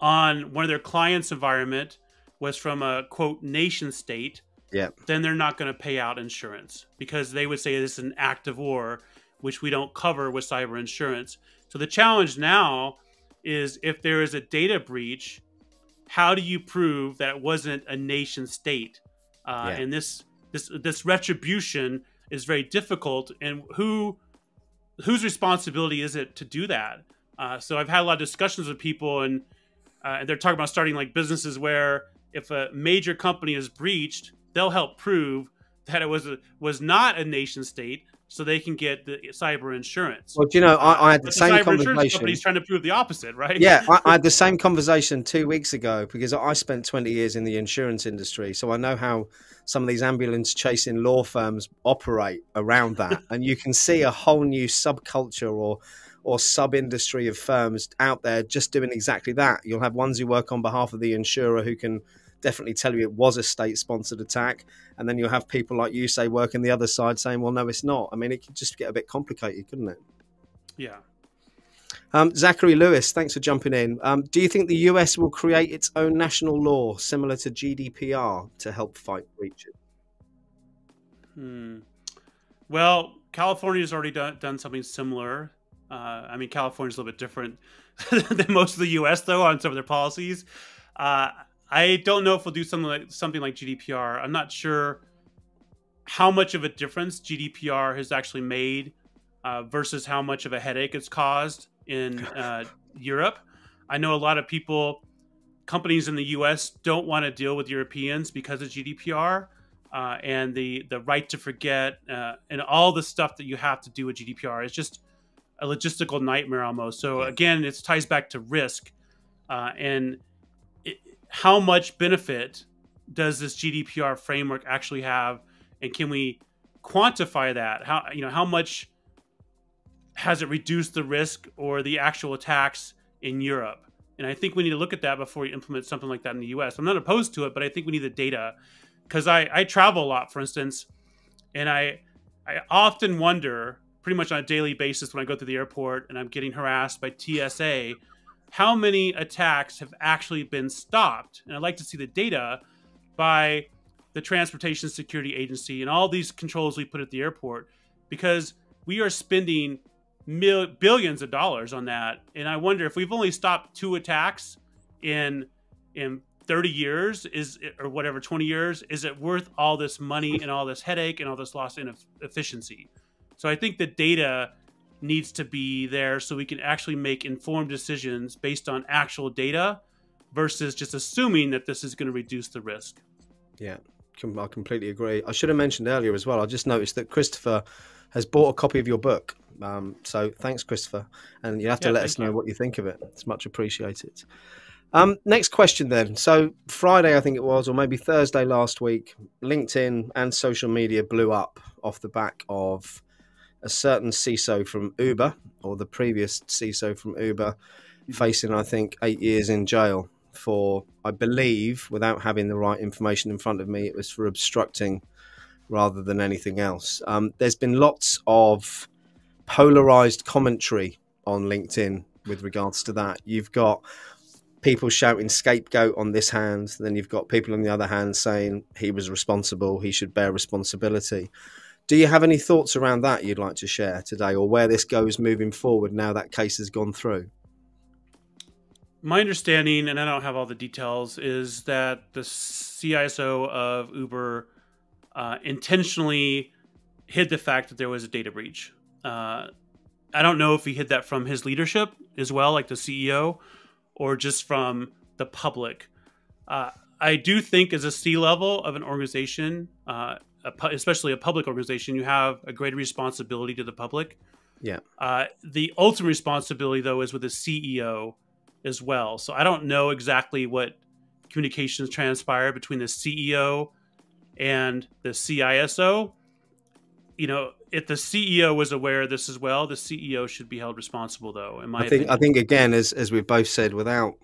on one of their clients' environment was from a quote nation state, yeah. then they're not going to pay out insurance because they would say this is an act of war, which we don't cover with cyber insurance. So the challenge now is if there is a data breach, how do you prove that it wasn't a nation state? Uh, yeah. And this this this retribution is very difficult. And who whose responsibility is it to do that? Uh, so I've had a lot of discussions with people, and uh, they're talking about starting like businesses where if a major company is breached, they'll help prove that it was a, was not a nation state, so they can get the cyber insurance. Well, do you know, I, I had the, the same cyber conversation. Insurance company's trying to prove the opposite, right? Yeah, I, I, had the same conversation two weeks ago because I spent 20 years in the insurance industry, so I know how some of these ambulance chasing law firms operate around that, and you can see a whole new subculture or or sub industry of firms out there just doing exactly that. You'll have ones who work on behalf of the insurer who can definitely tell you it was a state sponsored attack. And then you'll have people like you say working the other side saying, well, no, it's not. I mean, it could just get a bit complicated, couldn't it? Yeah. Um, Zachary Lewis, thanks for jumping in. Um, do you think the US will create its own national law similar to GDPR to help fight breaches? Hmm. Well, California's already done, done something similar. Uh, I mean, California's a little bit different than most of the U.S. though on some of their policies. Uh, I don't know if we'll do something like something like GDPR. I'm not sure how much of a difference GDPR has actually made uh, versus how much of a headache it's caused in uh, Europe. I know a lot of people, companies in the U.S. don't want to deal with Europeans because of GDPR uh, and the the right to forget uh, and all the stuff that you have to do with GDPR. It's just a logistical nightmare almost. So again, it ties back to risk uh, and how much benefit does this GDPR framework actually have, and can we quantify that? How you know how much has it reduced the risk or the actual attacks in Europe? And I think we need to look at that before we implement something like that in the U.S. I'm not opposed to it, but I think we need the data because I, I travel a lot, for instance, and I I often wonder pretty much on a daily basis when I go through the airport and I'm getting harassed by TSA how many attacks have actually been stopped. And I'd like to see the data by the Transportation Security Agency and all these controls we put at the airport because we are spending mil- billions of dollars on that. And I wonder if we've only stopped two attacks in in 30 years is or whatever 20 years is it worth all this money and all this headache and all this loss in efficiency so i think the data needs to be there so we can actually make informed decisions based on actual data versus just assuming that this is going to reduce the risk. Yeah, I completely agree. I should have mentioned earlier as well. I just noticed that Christopher has bought a copy of your book. Um, so thanks, Christopher. And you have to yeah, let us know you. what you think of it. It's much appreciated. Um, next question then. So Friday, I think it was, or maybe Thursday last week, LinkedIn and social media blew up off the back of a certain CISO from Uber, or the previous CISO from Uber, facing, I think, eight years in jail for, I believe, without having the right information in front of me, it was for obstructing rather than anything else. Um, there's been lots of polarized commentary on LinkedIn with regards to that. You've got people shouting scapegoat on this hand, then you've got people on the other hand saying he was responsible, he should bear responsibility. Do you have any thoughts around that you'd like to share today, or where this goes moving forward now that case has gone through? My understanding, and I don't have all the details, is that the CISO of Uber uh, intentionally hid the fact that there was a data breach. Uh, I don't know if he hid that from his leadership as well, like the CEO, or just from the public. Uh, I do think, as a C level of an organization, uh, a, especially a public organization, you have a greater responsibility to the public. Yeah. Uh, the ultimate responsibility, though, is with the CEO as well. So I don't know exactly what communications transpire between the CEO and the CISO. You know, if the CEO was aware of this as well, the CEO should be held responsible, though. In my I think, opinion. I think again, as as we've both said, without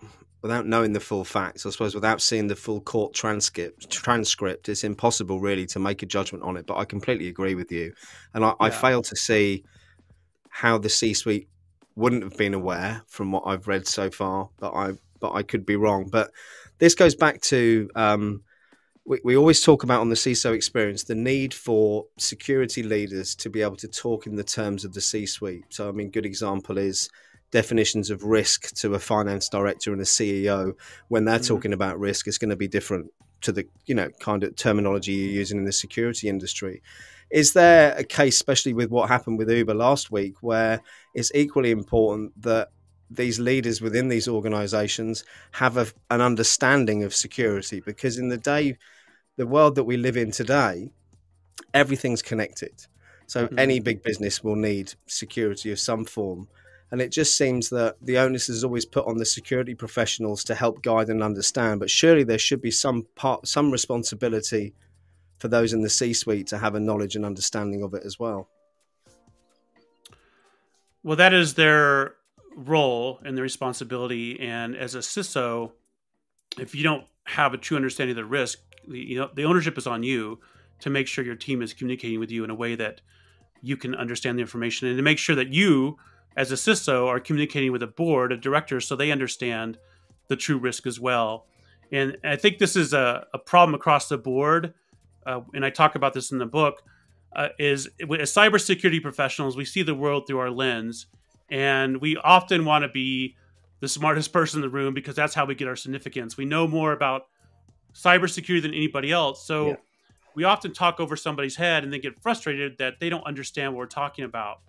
without knowing the full facts, I suppose without seeing the full court transcript, transcript, it's impossible really to make a judgment on it. But I completely agree with you, and I, I fail to see how the C-suite wouldn't have been aware from what I've read so far. But I but I could be wrong. But this goes back to um, we, we always talk about on the CISO experience the need for security leaders to be able to talk in the terms of the C-suite. So I mean, good example is definitions of risk to a finance director and a CEO when they're Mhm. talking about risk is going to be different to the you know kind of terminology you're using in the security industry. Is there a case, especially with what happened with Uber last week, where it's equally important that these leaders within these organizations have a, an understanding of security? Because in the day, the world that we live in today, everything's connected. So Mhm. any big business will need security of some form. And it just seems that the onus is always put on the security professionals to help guide and understand. But surely there should be some part, some responsibility for those in the C-suite to have a knowledge and understanding of it as well. Well, that is their role and their responsibility. And as a CISO, if you don't have a true understanding of the risk, you know the ownership is on you to make sure your team is communicating with you in a way that you can understand the information and to make sure that you, as a CISO, are communicating with a board of directors so they understand the true risk as well. And I think this is a, a problem across the board. Uh, and I talk about this in the book uh, is as cybersecurity professionals, we see the world through our lens, and we often want to be the smartest person in the room because that's how we get our significance. We know more about cybersecurity than anybody else, so Yeah. we often talk over somebody's head and then get frustrated that they don't understand what we're talking about.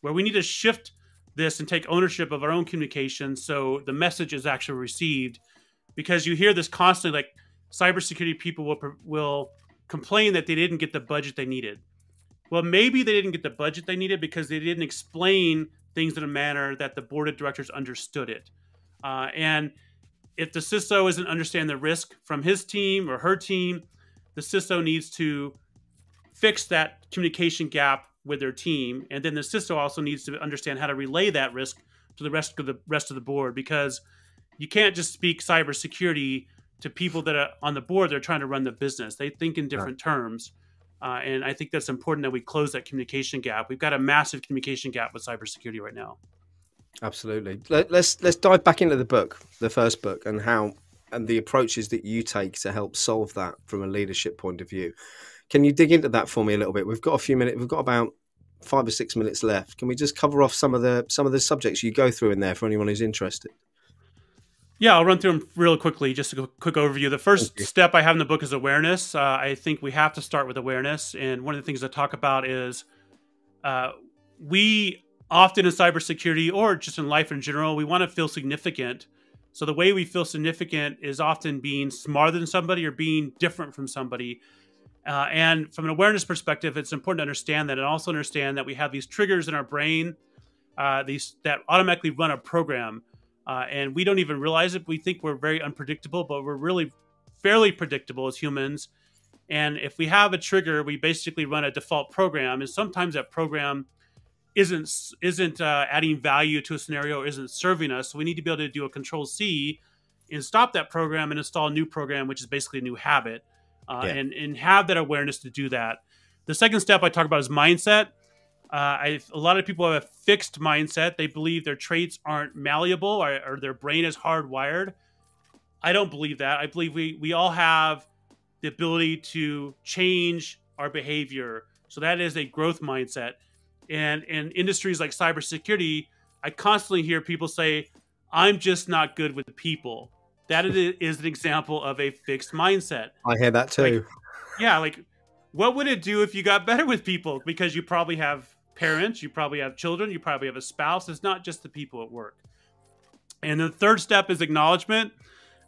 Where we need to shift this and take ownership of our own communication so the message is actually received, because you hear this constantly, like cybersecurity people will will complain that they didn't get the budget they needed. Well, maybe they didn't get the budget they needed because they didn't explain things in a manner that the board of directors understood it. Uh, and if the CISO isn't understanding the risk from his team or her team, the CISO needs to fix that communication gap with their team, and then the CISO also needs to understand how to relay that risk to the rest of the rest of the board because you can't just speak cybersecurity to people that are on the board. They're trying to run the business. They think in different terms. Uh, and I think that's important that we close that communication gap. We've got a massive communication gap with cybersecurity right now. Absolutely. Let, let's let's dive back into the book, the first book, and how and the approaches that you take to help solve that from a leadership point of view. Can you dig into that for me a little bit? We've got a few minutes. We've got about five or six minutes left. Can we just cover off some of the some of the subjects you go through in there for anyone who's interested? Yeah, I'll run through them real quickly. Just a quick overview. The first step I have in the book is awareness. Uh, I think we have to start with awareness, and one of the things I talk about is uh, we often in cybersecurity or just in life in general, we want to feel significant. So the way we feel significant is often being smarter than somebody or being different from somebody. Uh, and from an awareness perspective, it's important to understand that, and also understand that we have these triggers in our brain, uh, these that automatically run a program, uh, and we don't even realize it. We think we're very unpredictable, but we're really fairly predictable as humans. And if we have a trigger, we basically run a default program, and sometimes that program isn't isn't uh, adding value to a scenario, isn't serving us. So we need to be able to do a Control C and stop that program and install a new program, which is basically a new habit, uh, Yeah. and and have that awareness to do that. The second step I talk about is mindset. Uh, I, a lot of people have a fixed mindset. They believe their traits aren't malleable or, or their brain is hardwired. I don't believe that. I believe we we all have the ability to change our behavior, So that is a growth mindset. And in industries like cybersecurity, I constantly hear people say, I'm just not good with people. That is an example of a fixed mindset. I hear that too. Like, yeah, like what would it do if you got better with people? Because you probably have parents, you probably have children, you probably have a spouse. It's not just the people at work. And the third step is acknowledgement.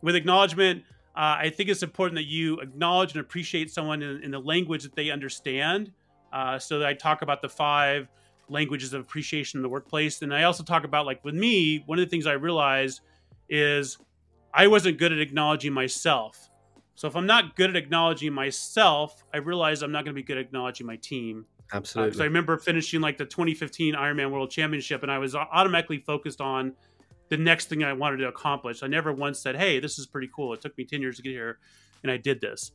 With acknowledgement, uh, I think it's important that you acknowledge and appreciate someone in, in the language that they understand. Uh, so that I talk about the five languages of appreciation in the workplace. And I also talk about, like, with me, one of the things I realized is I wasn't good at acknowledging myself. So if I'm not good at acknowledging myself, I realize I'm not going to be good at acknowledging my team. Absolutely. Uh, I remember finishing like the 2015 Ironman World Championship, and I was automatically focused on the next thing I wanted to accomplish. I never once said, "Hey, this is pretty cool. It took me 10 years to get here, and I did this."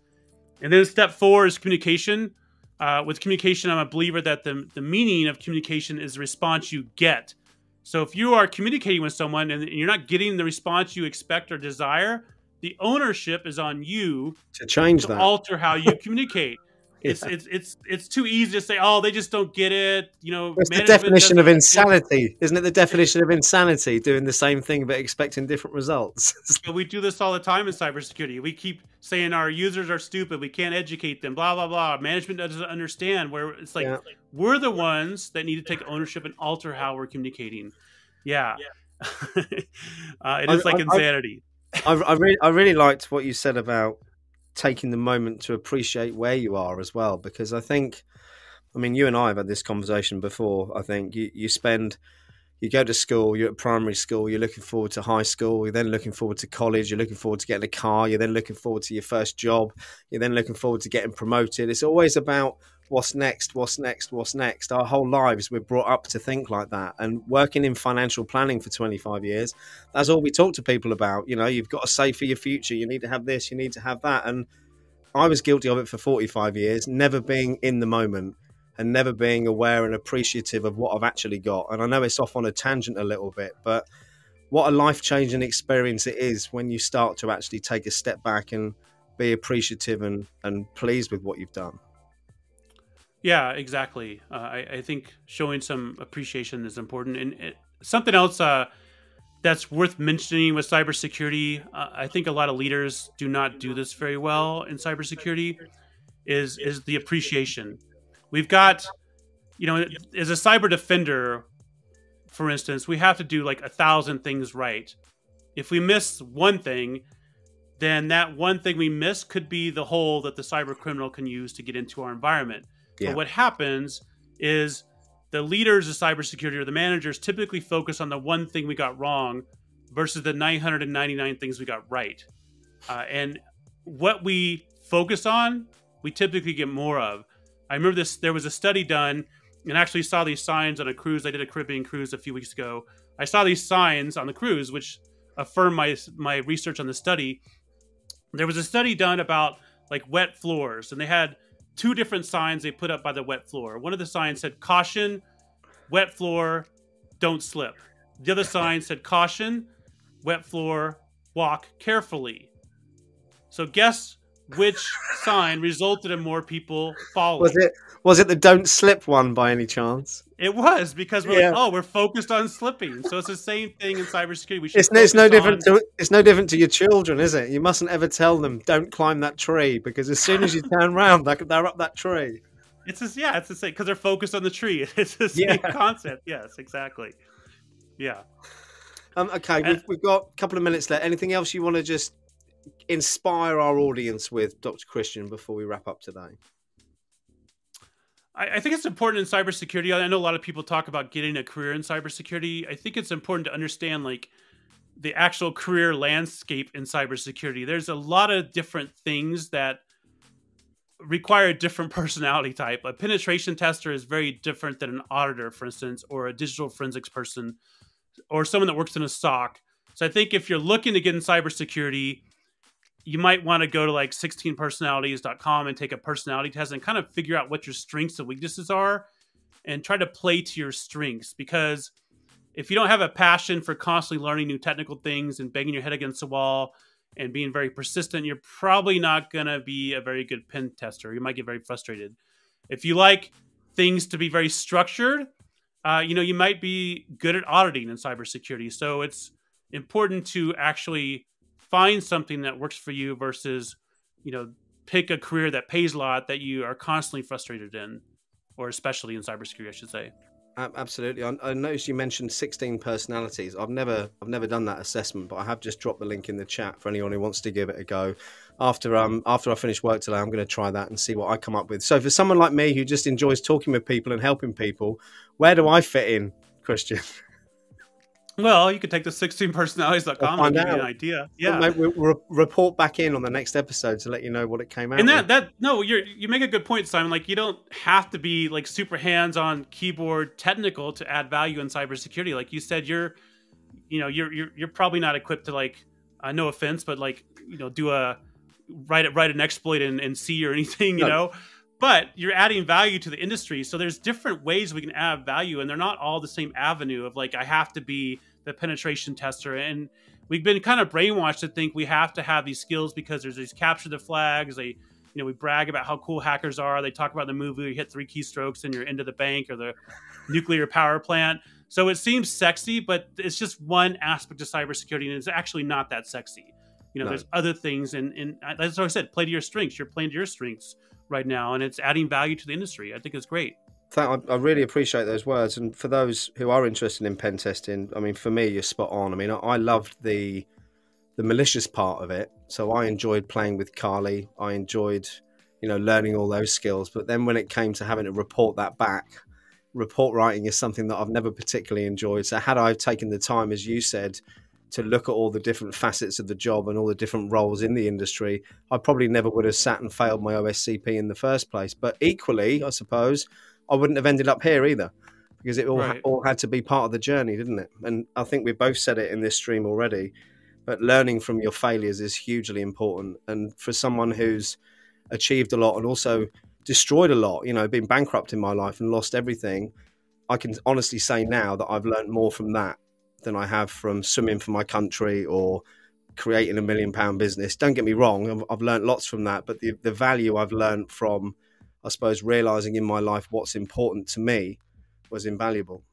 And then step four is communication. Uh, with communication, I'm a believer that the the meaning of communication is the response you get. So if you are communicating with someone and you're not getting the response you expect or desire, the ownership is on you to change to that, alter how you communicate. It's, yeah. it's it's it's too easy to say, oh, they just don't get it. You know, it's the definition of insanity, isn't it? The definition of insanity, doing the same thing but expecting different results. we do this all the time in cybersecurity. We keep saying our users are stupid. We can't educate them. Blah blah blah. Management doesn't understand. Where it's like yeah. we're the ones that need to take ownership and alter how we're communicating. Yeah, yeah. uh, it is I, like I, insanity. I, I really I really liked what you said about taking the moment to appreciate where you are as well. Because I think, I mean, you and I have had this conversation before. I think you, you spend, you go to school, you're at primary school, you're looking forward to high school, you're then looking forward to college, you're looking forward to getting a car, you're then looking forward to your first job, you're then looking forward to getting promoted. It's always about what's next, what's next, what's next. Our whole lives we're brought up to think like that. And working in financial planning for 25 years, that's all we talk to people about. You know, you've got to save for your future. You need to have this, you need to have that. And I was guilty of it for 45 years, never being in the moment and never being aware and appreciative of what I've actually got. And I know it's off on a tangent a little bit, but what a life changing experience it is when you start to actually take a step back and be appreciative and, and pleased with what you've done. Yeah, exactly. Uh, I, I, think showing some appreciation is important. And it, something else uh, that's worth mentioning with cybersecurity, uh, I think a lot of leaders do not do this very well in cybersecurity, is is the appreciation. We've got, you know, as a cyber defender, for instance, we have to do like a thousand things right. If we miss one thing, then that one thing we miss could be the hole that the cyber criminal can use to get into our environment. Yeah. But what happens is the leaders of cybersecurity or the managers typically focus on the one thing we got wrong versus the 999 things we got right. Uh, and what we focus on, we typically get more of. I remember this. There was a study done, and actually saw these signs on a cruise. I did a Caribbean cruise a few weeks ago. I saw these signs on the cruise, which affirmed my my research on the study. There was a study done about like wet floors, and they had two different signs they put up by the wet floor. One of the signs said caution, wet floor, don't slip. The other sign said caution, wet floor, walk carefully. So guess which sign resulted in more people falling? Was it was it the don't slip one by any chance? It was because we're yeah. like, oh, we're focused on slipping. So it's the same thing in cybersecurity. We should it's, it's no different on... to it's no different to your children, is it? You mustn't ever tell them don't climb that tree because as soon as you turn around, they're, they're up that tree. It's just yeah, it's the same because they're focused on the tree. It's the same yeah. concept. Yes, exactly. Yeah. Um, okay, and, we've, we've got a couple of minutes left. Anything else you want to just inspire our audience with, Dr. Christian, before we wrap up today? I, think it's important in cybersecurity. I know a lot of people talk about getting a career in cybersecurity. I think it's important to understand like the actual career landscape in cybersecurity. There's a lot of different things that require a different personality type. A penetration tester is very different than an auditor, for instance, or a digital forensics person, or someone that works in a SOC. So I think if you're looking to get in cybersecurity, you might want to go to like 16personalities.com and take a personality test and kind of figure out what your strengths and weaknesses are and try to play to your strengths because if you don't have a passion for constantly learning new technical things and banging your head against the wall and being very persistent, you're probably not going to be a very good pen tester. You might get very frustrated. if you like things to be very structured, uh, you know, you might be good at auditing in cybersecurity. So it's important to actually find something that works for you versus, you know, pick a career that pays a lot that you are constantly frustrated in, or especially in cybersecurity, I should say. Absolutely. I, noticed you mentioned 16 personalities. I've never, I've never done that assessment, but I have just dropped the link in the chat for anyone who wants to give it a go. After um, after I finish work today, I'm going to try that and see what I come up with. So, for someone like me who just enjoys talking with people and helping people, where do I fit in, Christian? Well, you could take the 16personalities.com and give you an idea. Yeah. We'll, report back in on the next episode to let you know what it came out. And that, with. that, no, you you make a good point, Simon. Like, you don't have to be like super hands on keyboard technical to add value in cybersecurity. Like you said, you're, you know, you're, you're, you're probably not equipped to like, uh, no offense, but like, you know, do a, write, write an exploit in, in C or anything, you no. know? But you're adding value to the industry. So there's different ways we can add value, and they're not all the same avenue of like I have to be the penetration tester. And we've been kind of brainwashed to think we have to have these skills because there's these capture the flags. They, you know, we brag about how cool hackers are. They talk about the movie you hit three keystrokes and you're into the bank or the nuclear power plant. So it seems sexy, but it's just one aspect of cybersecurity, and it's actually not that sexy. You know, no. there's other things, and and uh, that's what I said. Play to your strengths. You're playing to your strengths right now, and it's adding value to the industry. I think it's great. I really appreciate those words, and for those who are interested in pen testing, I mean, for me, you're spot on. I mean, I loved the the malicious part of it, so I enjoyed playing with Kali. I enjoyed, you know, learning all those skills. But then when it came to having to report that back, report writing is something that I've never particularly enjoyed. So had I taken the time, as you said, to look at all the different facets of the job and all the different roles in the industry, I probably never would have sat and failed my OSCP in the first place. But equally, I suppose, I wouldn't have ended up here either because it all, right. all had to be part of the journey, didn't it? And I think we've both said it in this stream already, but learning from your failures is hugely important. And for someone who's achieved a lot and also destroyed a lot, you know, been bankrupt in my life and lost everything, I can honestly say now that I've learned more from that than I have from swimming for my country or creating a million pound business. Don't get me wrong, I've, I've learned lots from that, but the, the value I've learned from, I suppose, realizing in my life what's important to me was invaluable.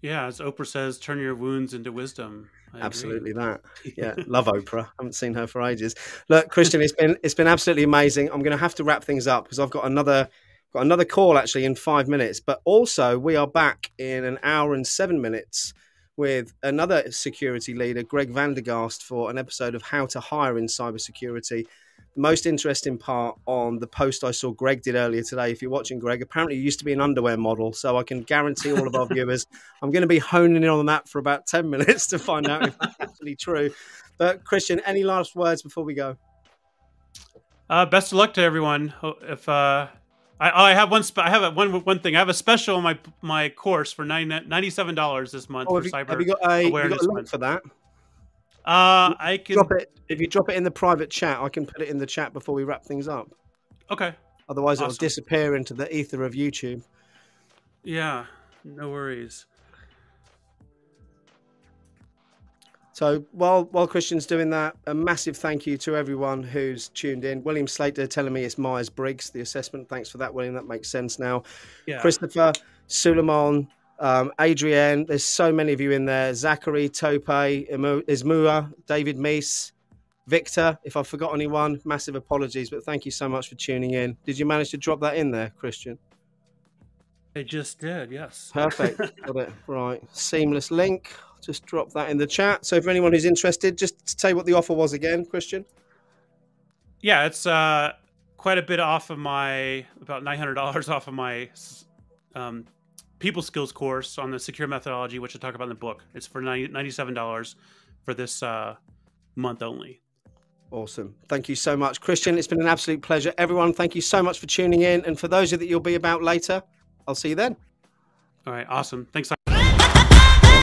Yeah, as Oprah says, turn your wounds into wisdom. I absolutely agree. that. Yeah, love Oprah. I haven't seen her for ages. Look, Christian, it's been it's been absolutely amazing. I'm going to have to wrap things up because I've got another got another call actually in five minutes. But also, we are back in an hour and seven minutes with another security leader, Greg Vandergast, for an episode of How to Hire in Cybersecurity. The most interesting part on the post I saw Greg did earlier today. If you're watching Greg, apparently he used to be an underwear model, so I can guarantee all of our viewers I'm going to be honing in on that for about 10 minutes to find out if that's actually true. But Christian, any last words before we go? Uh, best of luck to everyone. If uh, I, I have one. I have a, one one thing. I have a special on my my course for ninety seven dollars this month oh, for you, cyber have you got a, awareness. You got a link for that? Uh, I can drop it if you drop it in the private chat. I can put it in the chat before we wrap things up. Okay. Otherwise, awesome. it'll disappear into the ether of YouTube. Yeah, no worries. So while while Christian's doing that, a massive thank you to everyone who's tuned in. William Slater telling me it's Myers Briggs, the assessment. Thanks for that, William. That makes sense now. Yeah. Christopher, Suleiman, um, Adrienne, there's so many of you in there. Zachary, Tope, Ismua, David Meese, Victor. If I forgot anyone, massive apologies, but thank you so much for tuning in. Did you manage to drop that in there, Christian? I just did, yes. Perfect. Got it. Right. Seamless link just drop that in the chat. So for anyone who's interested, just to tell you what the offer was again, Christian. Yeah, it's uh, quite a bit off of my about nine hundred dollars off of my um, people skills course on the secure methodology, which I talk about in the book. It's for ninety seven dollars for this uh, month only. Awesome. Thank you so much, Christian. It's been an absolute pleasure. Everyone, thank you so much for tuning in. And for those of you that you'll be about later, I'll see you then. All right. Awesome. Thanks.